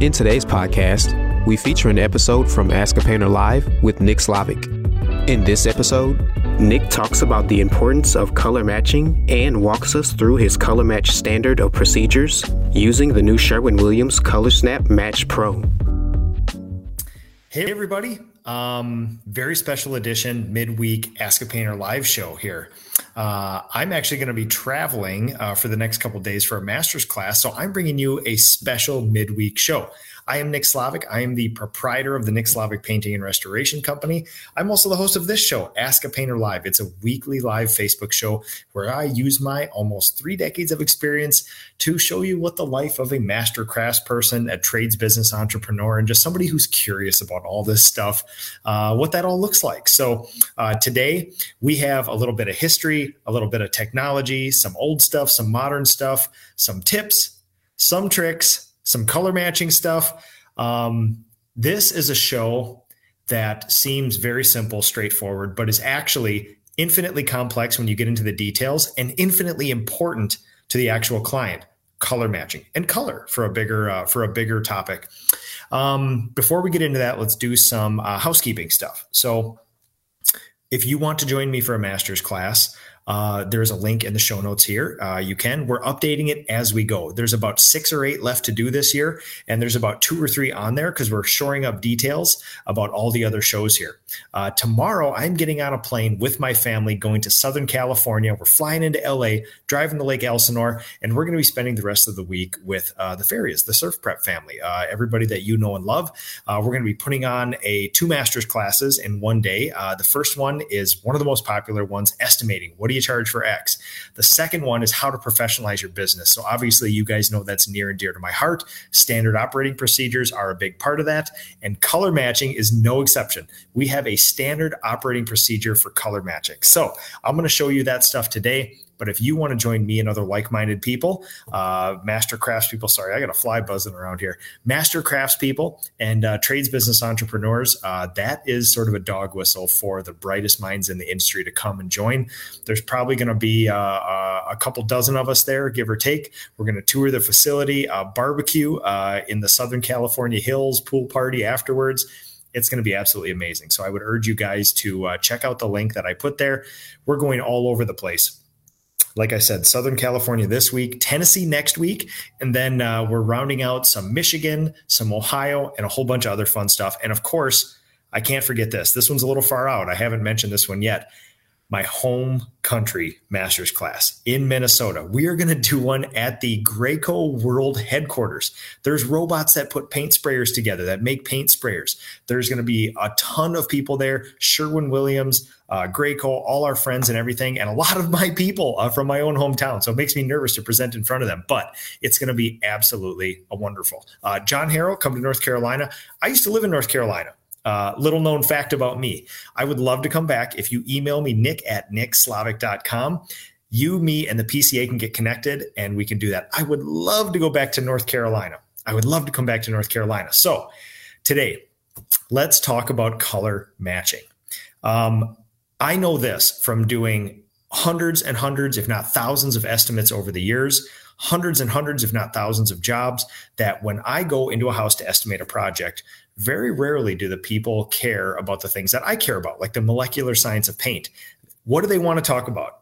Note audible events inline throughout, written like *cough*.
In today's podcast, we feature an episode from Ask a Painter Live with Nick Slavik. In this episode, Nick talks about the importance of color matching and walks us through his color match standard of procedures using the new Sherwin Williams Color Snap Match Pro. Hey, everybody. Um, very special edition midweek Ask a Painter live show here. Uh, I'm actually going to be traveling uh, for the next couple days for a master's class. So I'm bringing you a special midweek show. I am Nick Slavik. I am the proprietor of the Nick Slavik Painting and Restoration Company. I'm also the host of this show, Ask a Painter Live. It's a weekly live Facebook show where I use my almost three decades of experience to show you what the life of a master crafts person, a trades business entrepreneur, and just somebody who's curious about all this stuff, uh, what that all looks like. So uh, today we have a little bit of history, a little bit of technology, some old stuff, some modern stuff, some tips, some tricks some color matching stuff. Um, this is a show that seems very simple, straightforward, but is actually infinitely complex when you get into the details and infinitely important to the actual client. Color matching and color for a bigger uh, for a bigger topic. Um, before we get into that, let's do some uh, housekeeping stuff. So, if you want to join me for a master's class, uh, there's a link in the show notes here. Uh, you can. We're updating it as we go. There's about six or eight left to do this year, and there's about two or three on there because we're shoring up details about all the other shows here. Uh, tomorrow, I'm getting on a plane with my family going to Southern California. We're flying into LA, driving to Lake Elsinore, and we're going to be spending the rest of the week with uh, the Farias, the Surf Prep family, uh, everybody that you know and love. We're going to be putting on a two master's classes in one day. the first one is one of the most popular ones, estimating. What do you you charge for X? The second one is how to professionalize your business. So obviously, you guys know that's near and dear to my heart. Standard operating procedures are a big part of that, and color matching is no exception. We have a standard operating procedure for color matching. So I'm going to show you that stuff today. But if you want to join me and other like-minded people, uh, master craftspeople, sorry, I got a fly buzzing around here, master craftspeople and uh, trades business entrepreneurs, uh, that is sort of a dog whistle for the brightest minds in the industry to come and join. There's probably going to be uh, uh, a couple dozen of us there, give or take. We're going to tour the facility, barbecue uh, in the Southern California hills, pool party afterwards it's going to be absolutely amazing. So I would urge you guys to uh, check out the link that I put there. We're going all over the place like I said, Southern California this week, Tennessee next week, and then uh, we're rounding out some Michigan, some Ohio, and a whole bunch of other fun stuff. And of course, I can't forget this. This one's a little far out. I haven't mentioned this one yet my home country master's class in Minnesota. We are going to do one at the Graco World headquarters. There's robots that put paint sprayers together, that make paint sprayers. There's going to be a ton of people there. Sherwin Williams, uh, Graco, all our friends and everything, and a lot of my people uh, from my own hometown. So it makes me nervous to present in front of them, but it's going to be absolutely wonderful. Uh, John Harrell, come to North Carolina. I used to live in North Carolina. Uh, little known fact about me. I would love to come back. If you email me, nick at nickslavik.com, you, me, and the PCA can get connected and we can do that. I would love to go back to North Carolina. I would love to come back to North Carolina. So today, let's talk about color matching. Um, I know this from doing hundreds and hundreds, if not thousands, of estimates over the years, hundreds and hundreds, if not thousands, of jobs. That when I go into a house to estimate a project, very rarely do the people care about the things that I care about, like the molecular science of paint. What do they want to talk about?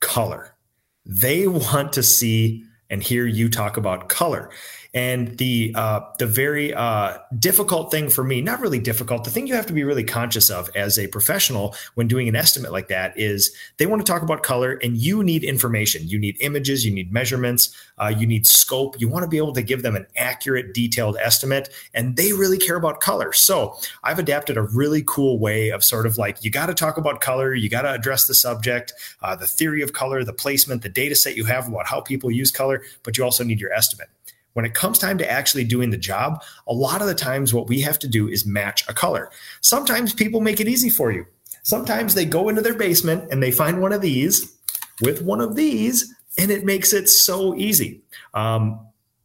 Color. They *laughs* want to see and hear you talk about color. And the uh, the very uh, difficult thing for me, not really difficult, the thing you have to be really conscious of as a professional when doing an estimate like that is they want to talk about color, and you need information. You need images, you need measurements, uh, you need scope. You want to be able to give them an accurate, detailed estimate, and they really care about color. So I've adapted a really cool way of sort of like you got to talk about color, you got to address the subject, uh, the theory of color, the placement, the data set you have about how people use color, but you also need your estimate When it comes time to actually doing the job, a lot of the times what we have to do is match a color. Sometimes people make it easy for you. Sometimes they go into their basement and they find one of these with one of these, and it makes it so easy. Um,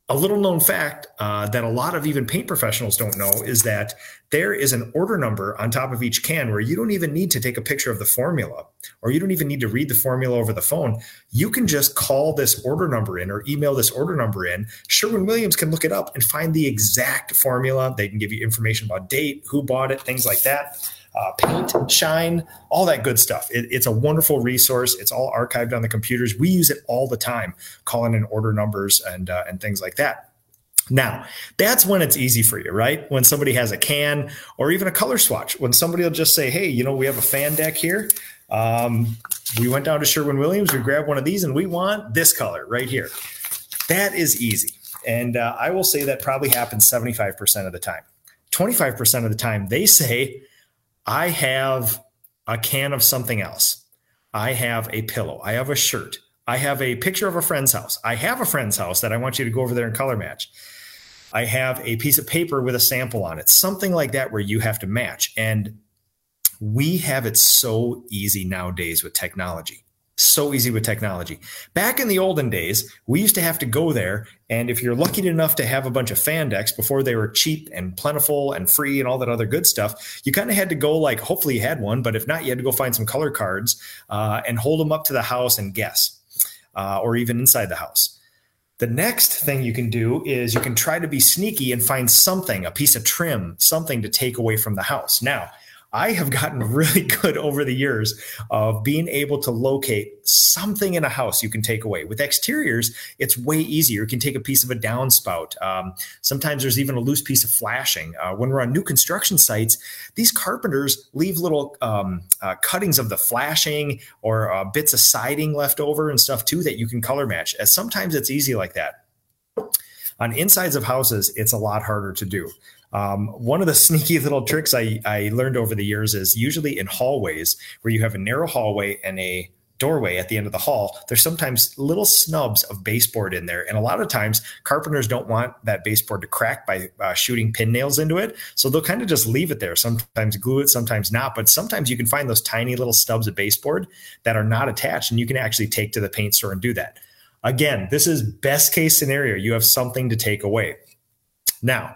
a little known fact uh, that a lot of even paint professionals don't know is that there is an order number on top of each can where you don't even need to take a picture of the formula or you don't even need to read the formula over the phone. You can just call this order number in or email this order number in. Sherwin Williams can look it up and find the exact formula. They can give you information about date, who bought it, things like that uh, paint, shine, all that good stuff. It, it's a wonderful resource. It's all archived on the computers. We use it all the time, calling in order numbers and uh, and things like that. Now, that's when it's easy for you, right? When somebody has a can or even a color swatch, when somebody will just say, hey, you know, we have a fan deck here. Um, we went down to Sherwin Williams, we grabbed one of these, and we want this color right here. That is easy. And uh, I will say that probably happens 75% of the time. 25% of the time, they say, I have a can of something else. I have a pillow. I have a shirt. I have a picture of a friend's house. I have a friend's house that I want you to go over there and color match. I have a piece of paper with a sample on it, something like that where you have to match. And we have it so easy nowadays with technology so easy with technology. Back in the olden days, we used to have to go there. And if you're lucky enough to have a bunch of fan decks before they were cheap and plentiful and free and all that other good stuff, you kind of had to go like, hopefully you had one, but if not, you had to go find some color cards uh, and hold them up to the house and guess, uh, or even inside the house. The next thing you can do is you can try to be sneaky and find something, a piece of trim, something to take away from the house. Now, I have gotten *laughs* really good over the years of being able to locate something in a house you can take away. With exteriors, it's way easier. You can take a piece of a downspout. Um, sometimes there's even a loose piece of flashing. Uh, when we're on new construction sites, these carpenters leave little um, uh, cuttings of the flashing or uh, bits of siding left over and stuff too that you can color match. As sometimes it's easy like that. On insides of houses, it's a lot harder to do. Um, one of the *laughs* sneaky little tricks I, I learned over the years is usually in hallways where you have a narrow hallway and a doorway at the end of the hall, there's sometimes little snubs of baseboard in there. And a lot of times, carpenters don't want that baseboard to crack by uh, shooting pin nails into it. So they'll kind of just leave it there, sometimes glue it, sometimes not. But sometimes you can find those tiny little stubs of baseboard that are not attached, and you can actually take to the paint store and do that. Again, this is best case scenario. You have something to take away. Now,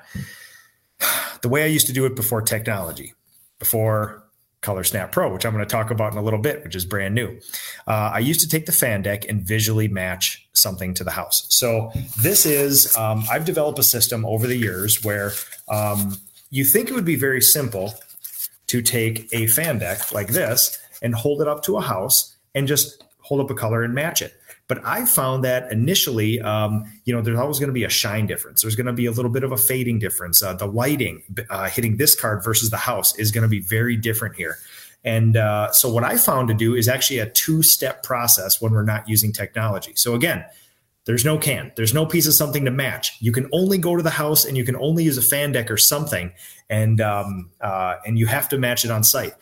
the way I used to do it before technology, before Color Snap Pro, which I'm going to talk about in a little bit, which is brand new. Uh, I used to take the fan deck and visually match something to the house. So this is, um, I've developed a system over the years where um, you think it would be very simple to take a fan deck like this and hold it up to a house and just hold up a color and match it. But I found that initially, um, you know, there's always going to be a shine difference. There's going to be a little bit of a fading difference. Uh, the lighting uh, hitting this card versus the house is going to be very different here. And uh, so, what I found to do is actually a two step process when we're not using technology. So, again, there's no can, there's no piece of something to match. You can only go to the house and you can only use a fan deck or something, and um, uh, and you have to match it on site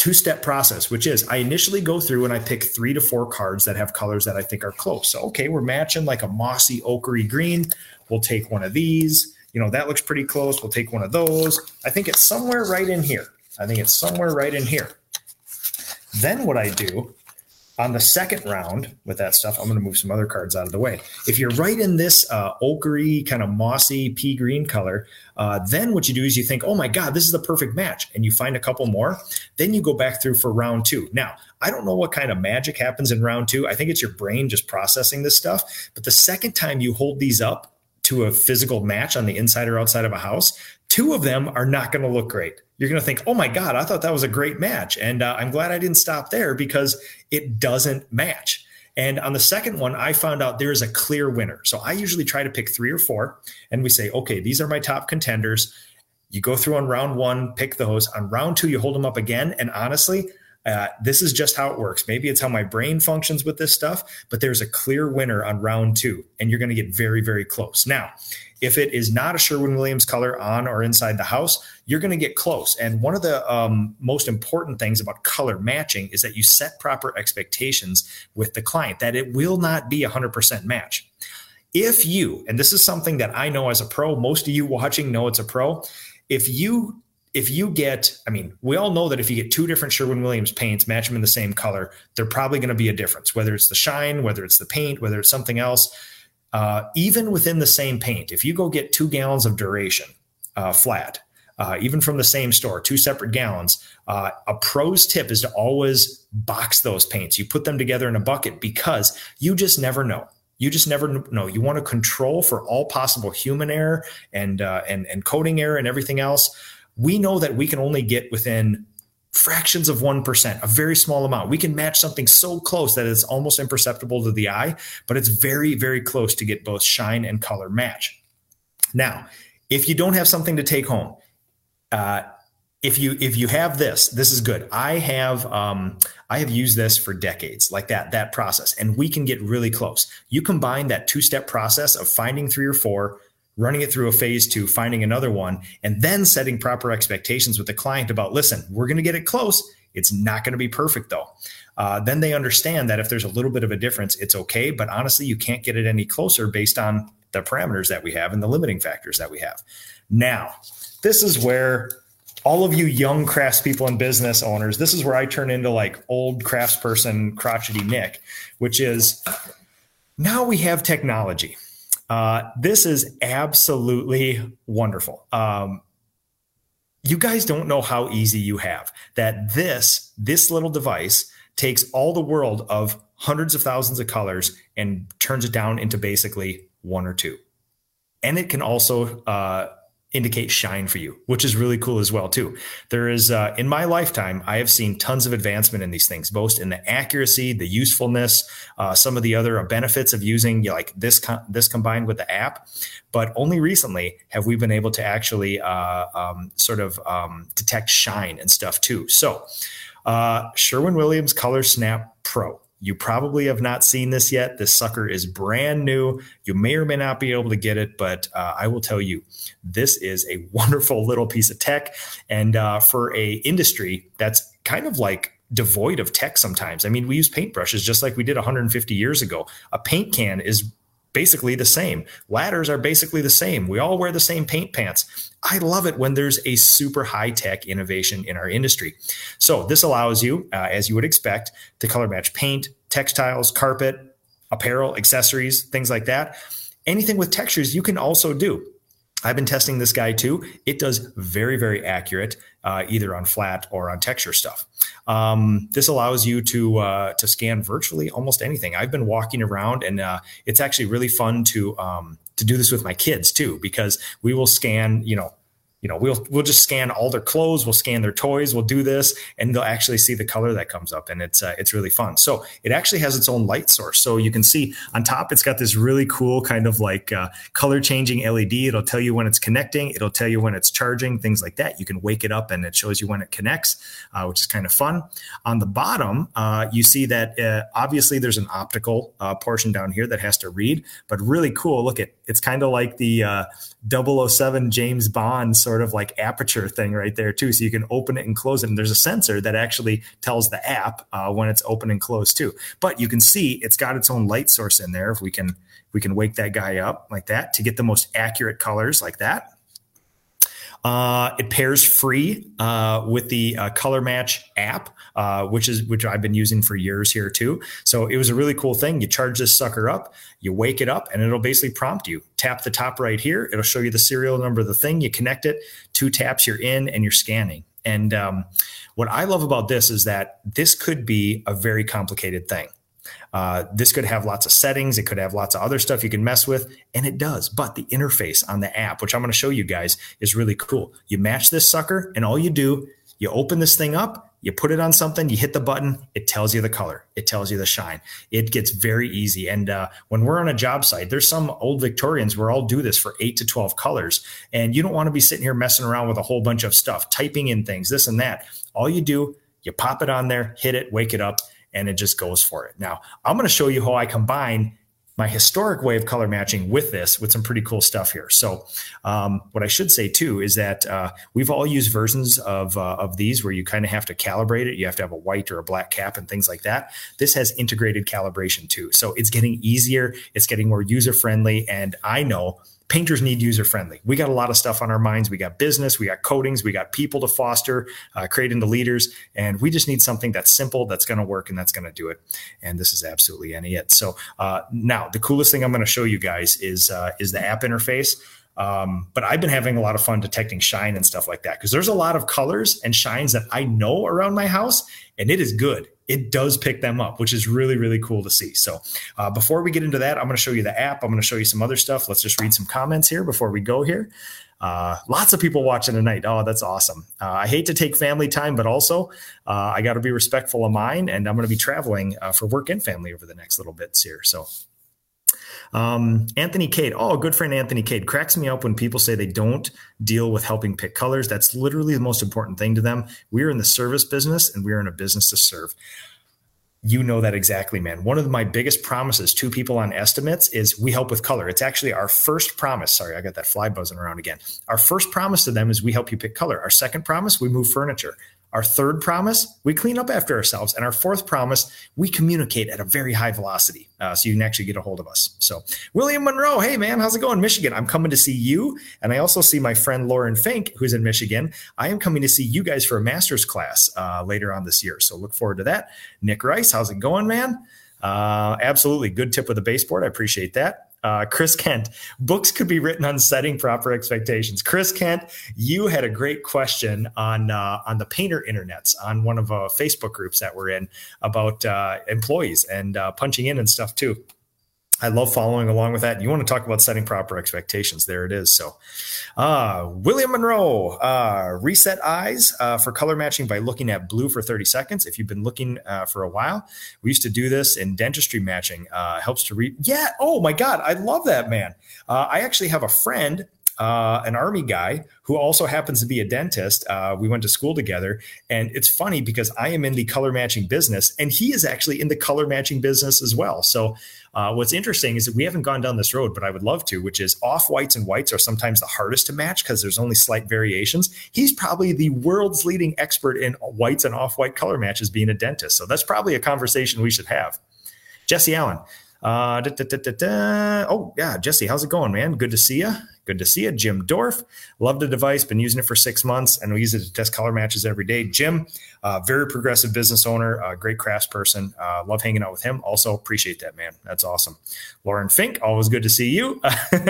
two step process, which is I initially go through and I pick three to four cards that have colors that I think are close. So, okay, we're matching like a mossy ochery green. We'll take one of these. You know, that looks pretty close. We'll take one of those. I think it's somewhere right in here. I think it's somewhere right in here. Then what I do on the second round with that stuff, I'm going to move some other cards out of the way. If you're right in this uh, ochery, kind of mossy pea green color, uh, then what you do is you think, oh my God, this is the perfect match. And you find a couple more. Then you go back through for round two. Now, I don't know what kind of magic happens in round two. I think it's your brain just processing this stuff. But the second time you hold these up to a physical match on the inside or outside of a house, two of them are not going to look great. You're going to think, oh my God, I thought that was a great match. And uh, I'm glad I didn't stop there because it doesn't match. And on the second one, I found out there is a clear winner. So I usually try to pick three or four and we say, okay, these are my top contenders. You go through on round one, pick those. On round two, you hold them up again. And honestly, uh, this is just how it works. Maybe it's how my brain functions with this stuff, but there's a clear winner on round two, and you're going to get very, very close. Now, if it is not a Sherwin Williams color on or inside the house, you're going to get close. And one of the um, most important things about color matching is that you set proper expectations with the client, that it will not be a 100% match. If you, and this is something that I know as a pro, most of you watching know it's a pro. If you if you get, I mean, we all know that if you get two different Sherwin Williams paints, match them in the same color, they're probably going to be a difference, whether it's the shine, whether it's the paint, whether it's something else. Uh, even within the same paint, if you go get two gallons of duration uh, flat, uh, even from the same store, two separate gallons. Uh, a pro's tip is to always box those paints. You put them together in a bucket because you just never know. You just never know. You want to control for all possible human error and uh, and and coding error and everything else. We know that we can only get within fractions of 1%, a very small amount. We can match something so close that it's almost imperceptible to the eye, but it's very, very close to get both shine and color match. Now, if you don't have something to take home, uh, if you if you have this, this is good. I have um, I have used this for decades, like that that process, and we can get really close. You combine that two step process of finding three or four, running it through a phase two, finding another one, and then setting proper expectations with the client about listen, we're going to get it close. It's not going to be perfect though. Uh, then they understand that if there's a little bit of a difference, it's okay. But honestly, you can't get it any closer based on the parameters that we have and the limiting factors that we have. Now, this is where all of you young craftspeople and business owners, this is where I turn into like old craftsperson, crotchety Nick, which is now we have technology. Uh, this is absolutely wonderful. Um, you guys don't know how easy you have that this this little device takes all the world of hundreds of thousands of colors and turns it down into basically one or two and it can also uh, indicate shine for you, which is really cool as well too. There is uh, in my lifetime, I have seen tons of advancement in these things, both in the accuracy, the usefulness, uh, some of the other benefits of using you know, like this this combined with the app. But only recently have we been able to actually uh, um, sort of um, detect shine and stuff too. So. Uh, Sherwin Williams Color Snap Pro. You probably have not seen this yet. This sucker is brand new. You may or may not be able to get it, but uh, I will tell you, this is a *laughs* wonderful little piece of tech. And uh, for a industry that's kind of like devoid of tech sometimes. I mean, we use paintbrushes just like we did 150 years ago. A paint can is basically the same. Ladders are basically the same. We all wear the same paint pants. I love it when there's a super high tech innovation in our industry. So this allows you, uh, as you would expect, to color match paint, textiles, carpet, apparel, accessories, things like that. Anything with textures you can also do. I've been testing this guy too. It does very, very accurate, uh, either on flat or on texture stuff. Um, this allows you to uh, to scan virtually almost anything. I've been walking around, and uh, it's actually really fun to um, to do this with my kids too, because we will scan, you know, you know, we'll we'll just scan all their clothes, we'll scan their toys, we'll do this, and they'll actually see the color that comes up, and it's uh, it's really fun. So it actually has its own light source, so you can see on top it's got this really cool kind of like uh, color changing LED. It'll tell you when it's connecting, it'll tell you when it's charging, things like that. You can wake it up and it shows you when it connects, uh, which is kind of fun. On the bottom, uh, you see that uh, obviously there's an optical uh, portion down here that has to read, but really cool. Look at it's kind of like the 007 James Bond sort of like aperture thing right there too. So you can open it and close it. And there's a sensor that actually tells the app uh, when it's open and closed too. But you can see it's got its own light source in there. If we can, we can wake that guy up like that to get the most accurate colors like that. Uh, it pairs free uh, with the uh, Color Match app, uh, which is which I've been using for years here too. So it was a really cool thing. You charge this sucker up, you wake it up, and it'll basically prompt you. Tap the top right here. It'll show you the serial number of the thing. You connect it. Two taps, you're in, and you're scanning. And um, what I love about this is that this could be a very complicated thing. Uh, this could have lots of settings. It could have lots of other stuff you can mess with, and it does. But the interface on the app, which I'm going to show you guys, is really cool. You match this sucker, and all you do, you open this thing up, you put it on something, you hit the button, it tells you the color, it tells you the shine. It gets very easy. And uh, when we're on a job site, there's some old Victorians where I'll do this for eight to 12 colors. And you don't want to be sitting here messing around with a whole bunch of stuff, typing in things, this and that. All you do, you pop it on there, hit it, wake it up, and it just goes for it. Now, I'm going to show you how I combine my historic way of color matching with this with some pretty cool stuff here. So, um, what I should say too is that uh, we've all used versions of uh, of these where you kind of have to calibrate it. You have to have a white or a black cap and things like that. This has integrated calibration too, so it's getting easier. It's getting more user friendly, and I know painters need user friendly. We got a lot of stuff on our minds. We got business, we got coatings, we got people to foster, uh, into leaders, and we just need something that's simple, that's going to work, and that's going to do it. And this is absolutely any it. So uh, now the coolest thing I'm going to show you guys is uh, is the app interface. Um, but I've been having a lot of fun detecting shine and stuff like that because there's a lot of colors and shines that I know around my house, and it is good it does pick them up, which is really, really cool to see. So, uh, before we get into that, I'm going to show you the app. I'm going to show you some other stuff. Let's just read some comments here before we go here. Uh, lots of people watching tonight. Oh, that's awesome. Uh, I hate to take family time, but also uh, I got to be respectful of mine, and I'm going to be traveling uh, for work and family over the next little bits here. So, um, Anthony Cade, oh, good friend Anthony Cade, cracks me up when people say they don't deal with helping pick colors. That's literally the most important thing to them. We are in the service business and we are in a business to serve. You know that exactly, man. One of my biggest promises to people on estimates is we help with color. It's actually our first promise. Sorry, I got that fly buzzing around again. Our first promise to them is we help you pick color. Our second promise, we move furniture. Our third promise, we clean up after ourselves. And our fourth promise, we communicate at a very high velocity uh, so you can actually get a hold of us. So, William Monroe, hey man, how's it going? Michigan. I'm coming to see you. And I also see my friend Lauren Fink, who's in Michigan. I am coming to see you guys for a master's class uh, later on this year. So, look forward to that. Nick Rice, how's it going, man? Uh, absolutely. Good tip with the baseboard. I appreciate that. Uh, Chris Kent, books could be written on setting proper expectations. Chris Kent, you had a great question on uh, on the painter internets on one of uh, Facebook groups that we're in about uh, employees and uh, punching in and stuff too. I love following along with that. You want to talk about setting proper expectations? There it is. So, uh, William Monroe, uh, reset eyes uh, for color matching by looking at blue for 30 seconds. If you've been looking uh, for a while, we used to do this in dentistry matching. Uh, helps to read. Yeah. Oh my God. I love that, man. Uh, I actually have a friend uh, an army guy who also happens to be a dentist. Uh, we went to school together. And it's funny because I am in the color matching business and he is actually in the color matching business as well. So uh, what's interesting is that we haven't gone down this road, but I would love to, which is off whites and whites are sometimes the hardest to match because there's only slight variations. He's probably the world's leading expert in whites and off white color matches being a dentist. So that's probably a conversation we should have. Jesse Allen. Uh, da, da, da, oh, yeah, Jesse, how's it going, man? Good to see you. Good to see you. Jim Dorf, love the device, been using it for six months, and we use it to test color matches every day. Jim, uh, very progressive business owner, uh, great craftsperson. Uh, love hanging out with him. Also appreciate that, man. That's awesome. Lauren Fink, always good to see you.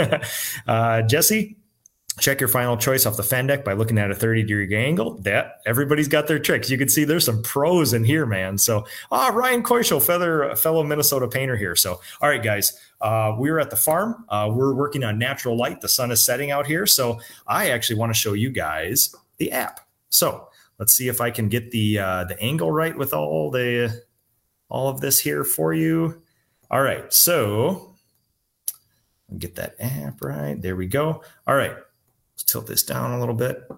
*laughs* uh, Jesse, check your final choice off the fan deck by looking at a 30 degree angle. That everybody's got their tricks. You can see there's some pros in here, man. So, ah, Ryan Koischel, feather, fellow Minnesota painter here. So, all right, guys, uh, we are at the farm. Uh, we're working on natural light. The sun is setting out here. So I actually want to show you guys the app. So let's see if I can get the uh, the angle right with all the all of this here for you. All right, so get that app right. There we go. All right, let's tilt this down a little bit.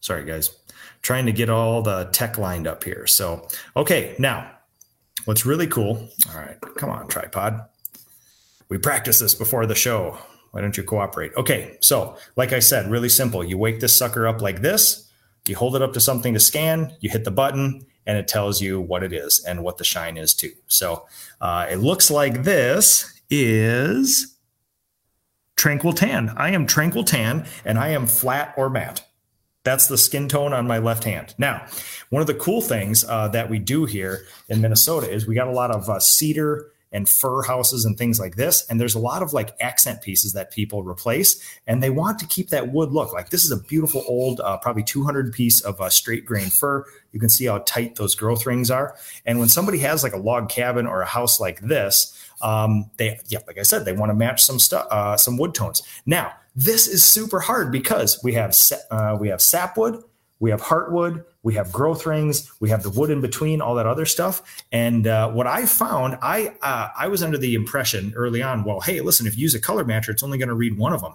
Sorry, guys. Trying to get all the tech lined up here. So, okay, now What's really cool, all right, come on, tripod. We practiced this before the show. Why don't you cooperate? Okay, so like I said, really simple. You wake this sucker up like this, you hold it up to something to scan, you hit the button, and it tells you what it is and what the shine is too. So uh, it looks like this is Tranquil Tan. I am Tranquil Tan, and I am flat or matte. That's the skin tone on my left hand. Now, one of the cool things uh, that we do here in Minnesota is we got a lot of uh, cedar and fir houses and things like this. And there's a lot of like accent pieces that people replace, and they want to keep that wood look. Like this is a beautiful old, uh, probably 200 piece of uh, straight grain fir. You can see how tight those growth rings are. And when somebody has like a log cabin or a house like this, um, they, yeah, like I said, they want to match some stuff, uh, some wood tones. Now, this is super hard because we have uh, we have sapwood, we have heartwood, we have growth rings, we have the wood in between, all that other stuff. And uh, what I found, I uh, I was under the impression early on, well, hey, listen, if you use a color matcher, it's only going to read one of them.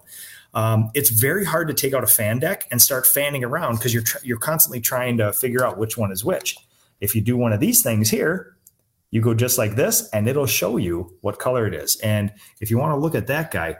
Um, it's very hard to take out a fan deck and start fanning around because you're tr- you're constantly trying to figure out which one is which. If you do one of these things here, you go just like this and it'll show you what color it is. And if you want to look at that guy,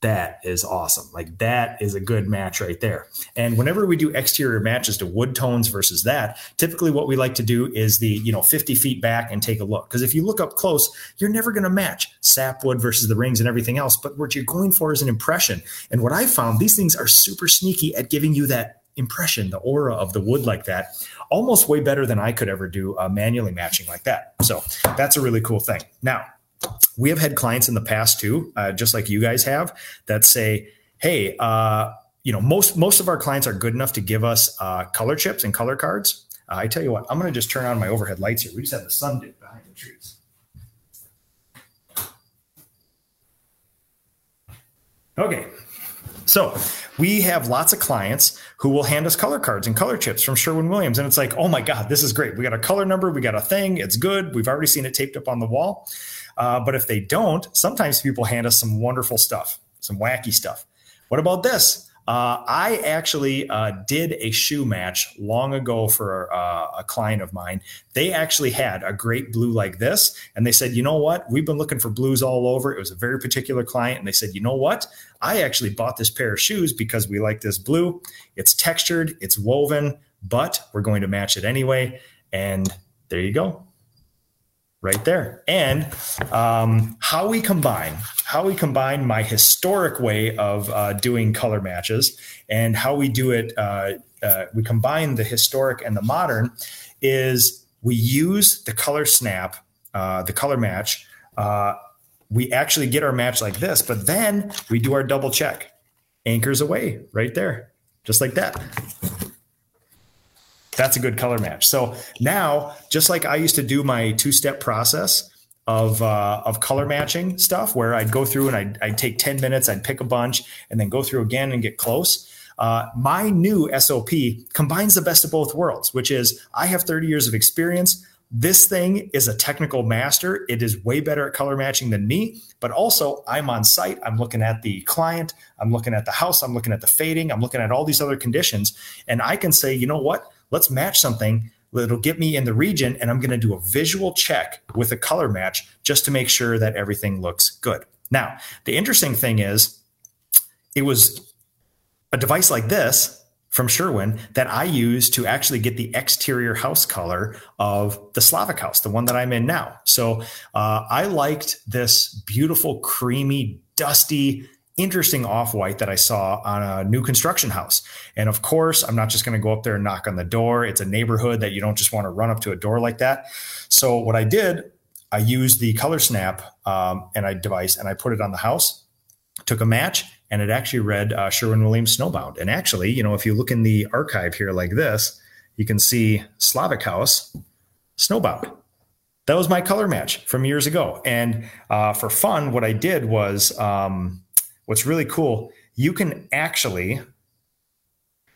that is awesome. Like that is a good match right there. And whenever we do exterior matches to wood tones versus that, typically what we like to do is the, you know, 50 feet back and take a look. Because if you look up close, you're never going to match sapwood versus the rings and everything else. But what you're going for is an impression. And what I found, these things are super sneaky at giving you that impression, the aura of the wood like that, almost way better than I could ever do uh, manually matching like that. So that's a really cool thing. Now, we have had clients in the past too, uh, just like you guys have, that say, "Hey, uh, you know, most most of our clients are good enough to give us uh, color chips and color cards." Uh, I tell you what, I'm going to just turn on my overhead lights here. We just have the sun dip behind the trees. Okay, so we have lots of clients who will hand us color cards and color chips from Sherwin Williams. And it's like, oh my God, this is great. We got a color number, we got a thing, it's good. We've already seen it taped up on the wall. Uh, but if they don't, sometimes people hand us some wonderful stuff, some wacky stuff. What about this? Uh, I actually uh, did a shoe match long ago for uh, a client of mine. They actually had a great blue like this, and they said, "You know what? We've been looking for blues all over." It was a very particular client, and they said, "You know what? I actually bought this pair of shoes because we like this blue. It's textured, it's woven, but we're going to match it anyway." And there you go right there. And um, how we combine, how we combine my historic way of uh, doing color matches and how we do it, uh, uh, we combine the historic and the modern is we use the color snap, uh, the color match. Uh, we actually get our match like this, but then we do our double check. Anchors Aweigh right there, just like that. That's a good color match. So now, just like I used to do my two step process of uh, of color matching stuff, where I'd go through and I'd, I'd take ten minutes, I'd pick a bunch, and then go through again and get close. Uh, my new SOP combines the best of both worlds, which is I have 30 years of experience. This thing is a technical master. It is way better at color matching than me, but also I'm on site. I'm looking at the client. I'm looking at the house. I'm looking at the fading. I'm looking at all these other conditions. And I can say, you know what? Let's match something that'll get me in the region and I'm going to do a visual check with a color match just to make sure that everything looks good. Now, the interesting thing is it was a device like this from Sherwin that I used to actually get the exterior house color of the Slavik house, the one that I'm in now. So uh, I liked this beautiful, creamy, dusty, interesting off white that I saw on a new construction house. And of course, I'm not just going to go up there and knock on the door. It's a neighborhood that you don't just want to run up to a door like that. So what I did, I used the color snap um, and I device and I put it on the house, took a match, and it actually read uh, Sherwin Williams Snowbound. And actually, you know, if you look in the archive here like this, you can see Slavik House Snowbound that was my color match from years ago. And uh, for fun, what I did was um, what's really cool, you can actually,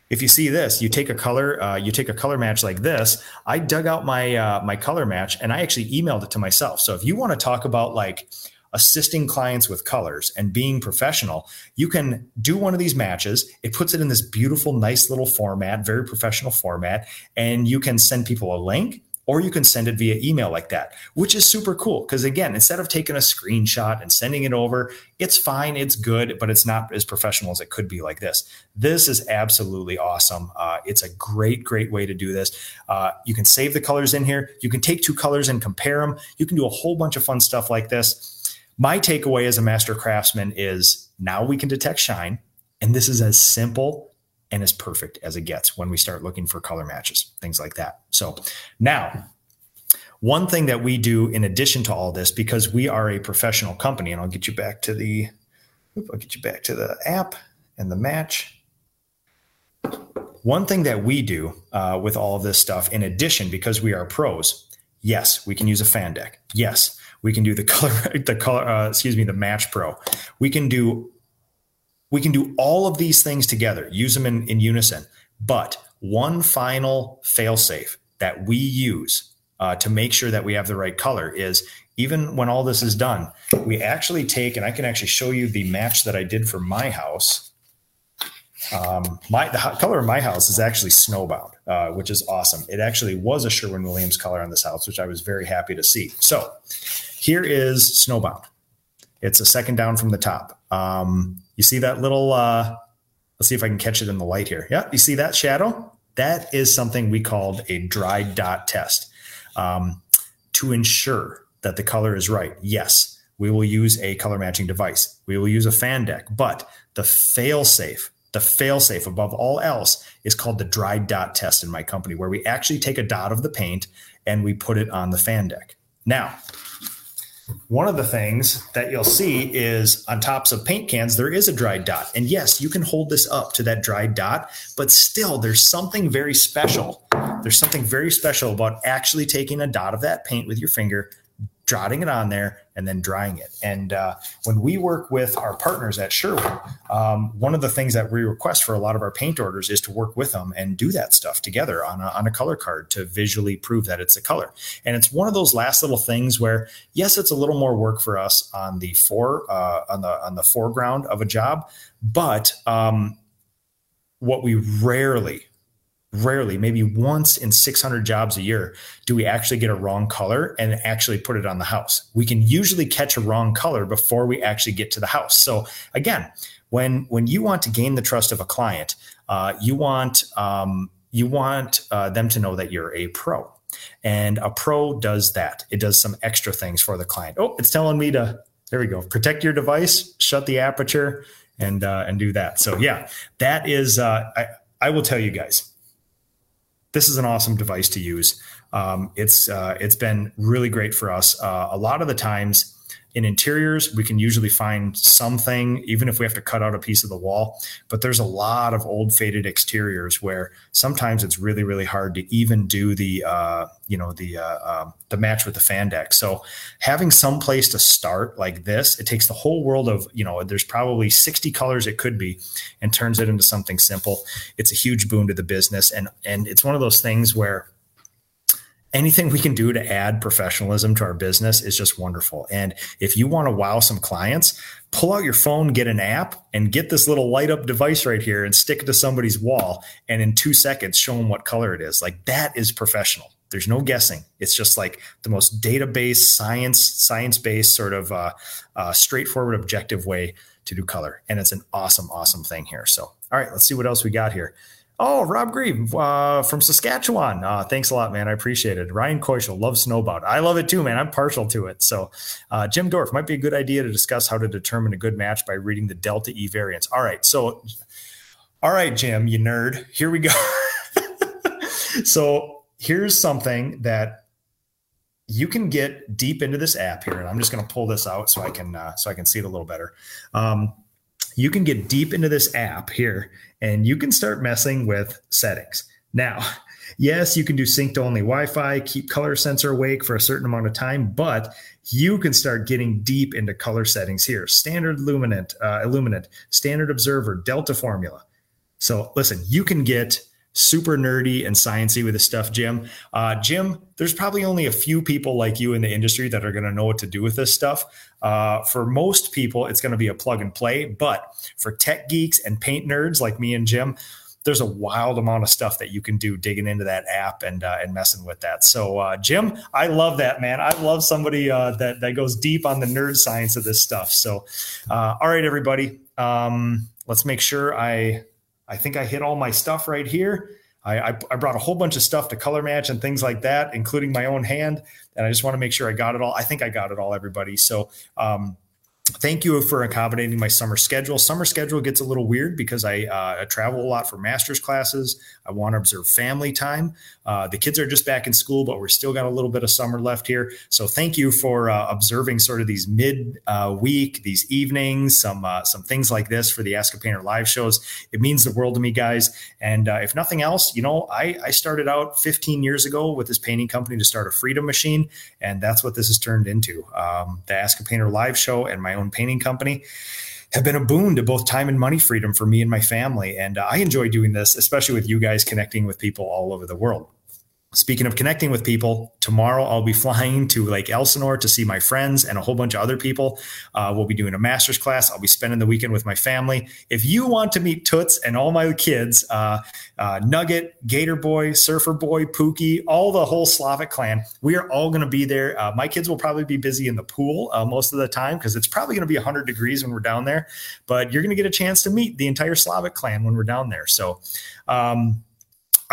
if you see this, you take a color, uh, you take a color match like this. I dug out my uh, my color match and I actually emailed it to myself. So if you want to talk about like assisting clients with colors and being professional, you can do one of these matches. It puts it in this beautiful, nice little format, very professional format, and you can send people a link or you can send it via email like that, which is super cool. Because again, instead of taking a screenshot and sending it over, it's fine, it's good, but it's not as professional as it could be like this. This is absolutely awesome. Uh, it's a great, great way to do this. Uh, you can save the colors in here. You can take two colors and compare them. You can do a whole bunch of fun stuff like this. My takeaway as a master craftsman is now we can detect shine. And this is as simple and as perfect as it gets when we start looking for color matches, things like that. So now, one thing that we do in addition to all this, because we are a professional company, and I'll get you back to the, I'll get you back to the app and the match. One thing that we do uh, with all of this stuff, in addition, because we are pros, yes, we can use a fan deck. Yes, we can do the *laughs* color, the color, uh, excuse me, the Match Pro. We can do we can do all of these things together, use them in, in unison. But one final failsafe that we use uh, to make sure that we have the right color is even when all this is done, we actually take, and I can actually show you the match that I did for my house. Um, my the color of my house is actually snowbound, uh, which is awesome. It actually was a Sherwin Williams color on this house, which I was very happy to see. So here is snowbound. It's a second down from the top. Um, you see that little? Uh, let's see if I can catch it in the light here. Yeah, you see that shadow? That is something we called a dry dot test um, to ensure that the color is right. Yes, we will use a color matching device. We will use a fan deck, but the fail safe the failsafe above all else is called the dry dot test in my company, where we actually take a dot of the paint and we put it on the fan deck. Now, one of the things that you'll see is on tops of paint cans, there is a dried dot. And yes, you can hold this up to that dried dot, but still, there's something very special. There's something very special about actually taking a dot of that paint with your finger, jotting it on there and then drying it. And uh, when we work with our partners at Sherwin, um, one of the things that we request for a lot of our paint orders is to work with them and do that stuff together on a, on a color card to visually prove that it's a color. And it's one of those last little things where, yes, it's a little more work for us on the fore uh, on the on the foreground of a job, but um, what we rarely rarely, maybe once in 600 jobs a year, do we actually get a wrong color and actually put it on the house. We can usually catch a wrong color before we actually get to the house. So again, when when you want to gain the trust of a client, uh, you want um, you want uh, them to know that you're a pro. And a pro does that. It does some extra things for the client. Oh, it's telling me to there we go. Protect your device, shut the aperture, and uh, and do that. So yeah, that is. Uh, I I will tell you guys this is an awesome device to use. Um, it's uh, it's been really great for us. Uh, a lot of the times in interiors, we can usually find something, even if we have to cut out a piece of the wall. But there's a lot of old faded exteriors where sometimes it's really, really hard to even do the, uh, you know, the uh, um, the match with the fan deck. So having some place to start like this, it takes the whole world of, you know, there's probably 60 colors it could be, and turns it into something simple. It's a huge boon to the business, and and it's one of those things where anything we can do to add professionalism to our business is just wonderful. And if you want to wow some clients, pull out your phone, get an app, and get this little light up device right here and stick it to somebody's wall. And in two seconds, show them what color it is. Like that is professional. There's no guessing. It's just like the most database, science, science based, sort of uh, uh, straightforward, objective way to do color. And it's an awesome, awesome thing here. So, all right, let's see what else we got here. Oh, Rob Grieve uh, from Saskatchewan. Uh, thanks a lot, man. I appreciate it. Ryan Koischel loves Snowbound. I love it too, man. I'm partial to it. So, uh, Jim Dorf might be a good idea to discuss how to determine a good match by reading the Delta E variants. All right. So, all right, Jim, you nerd. Here we go. *laughs* so, here's something that you can get deep into this app here, and I'm just going to pull this out so I can uh, so I can see it a little better. Um, you can get deep into this app here and you can start messing with settings. Now, *laughs* yes, you can do synced only Wi Fi, keep color sensor awake for a certain amount of time, but you can start getting deep into color settings here standard luminant, uh, illuminant, standard observer, delta formula. So listen, you can get super nerdy and sciency with this stuff, Jim. Uh, Jim, there's probably only a few people like you in the industry that are going to know what to do with this stuff. Uh, for most people, it's going to be a plug and play. But for tech geeks and paint nerds like me and Jim, there's a wild amount of stuff that you can do digging into that app and uh, and messing with that. So, uh, Jim, I love that man. I love somebody uh, that that goes deep on the nerd science of this stuff. So, uh, all right, everybody, um, let's make sure I I think I hit all my stuff right here. I, I, I, brought a whole bunch of stuff to color match and things like that, including my own hand. And I just want to make sure I got it all. I think I got it all, everybody. So, um, thank you for accommodating my summer schedule. Summer schedule gets a little weird because I, uh, I travel a lot for master's classes. I want to observe family time. Uh, the kids are just back in school, but we're still got a little bit of summer left here. So thank you for uh, observing sort of these mid uh, week, these evenings, some uh, some things like this for the Ask a Painter live shows. It means the world to me, guys. And uh, if nothing else, you know, I, I started out 15 years ago with this painting company to start a freedom machine, and that's what this has turned into. Um, the Ask a Painter live show and my own painting company have been a boon to both time and money freedom for me and my family. And uh, I enjoy doing this, especially with you guys connecting with people all over the world. Speaking of connecting with people, tomorrow I'll be flying to Lake Elsinore to see my friends and a whole bunch of other people. Uh, we'll be doing a master's class. I'll be spending the weekend with my family. If you want to meet Toots and all my kids, uh, uh, Nugget, Gator Boy, Surfer Boy, Pookie, all the whole Slavik clan, we are all going to be there. Uh, my kids will probably be busy in the pool uh, most of the time because it's probably going to be 100 degrees when we're down there. But you're going to get a chance to meet the entire Slavik clan when we're down there. So, um,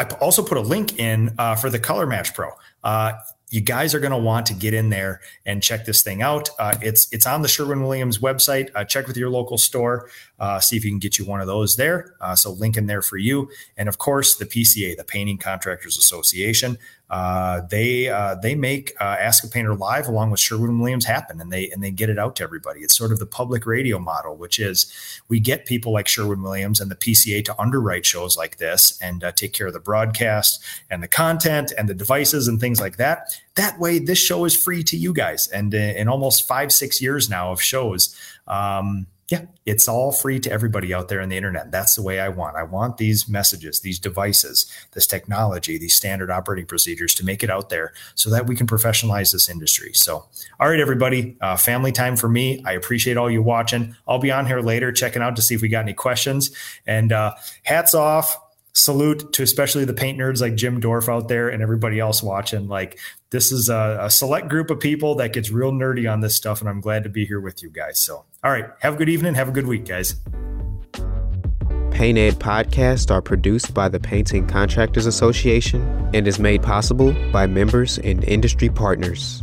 I also put a link in uh, for the Color Match Pro. Uh, you guys are going to want to get in there and check this thing out. Uh, it's it's on the Sherwin Williams website. Uh, check with your local store, uh, see if you can get you one of those there. Uh, so link in there for you, and of course the PCA, the Painting Contractors Association. Uh, they uh, they make uh, Ask a Painter live along with Sherwin Williams happen, and they and they get it out to everybody. It's sort of the public radio model, which is we get people like Sherwin Williams and the PCA to underwrite shows like this and uh, take care of the broadcast and the content and the devices and things like that. That way, this show is free to you guys. And uh, in almost five six years now of shows. Um, yeah, it's all free to everybody out there on the internet. That's the way I want. I want these messages, these devices, this technology, these standard operating procedures to make it out there so that we can professionalize this industry. So, all right, everybody, uh, family time for me. I appreciate all you watching. I'll be on here later checking out to see if we got any questions. And uh, hats off salute to especially the paint nerds like Jim Dorf out there and everybody else watching. Like this is a, a, select group of people that gets real nerdy on this stuff, and I'm glad to be here with you guys. So, all right, have a good evening, have a good week, guys. Paint Ed podcasts are produced by the Painting Contractors Association and is made possible by members and industry partners.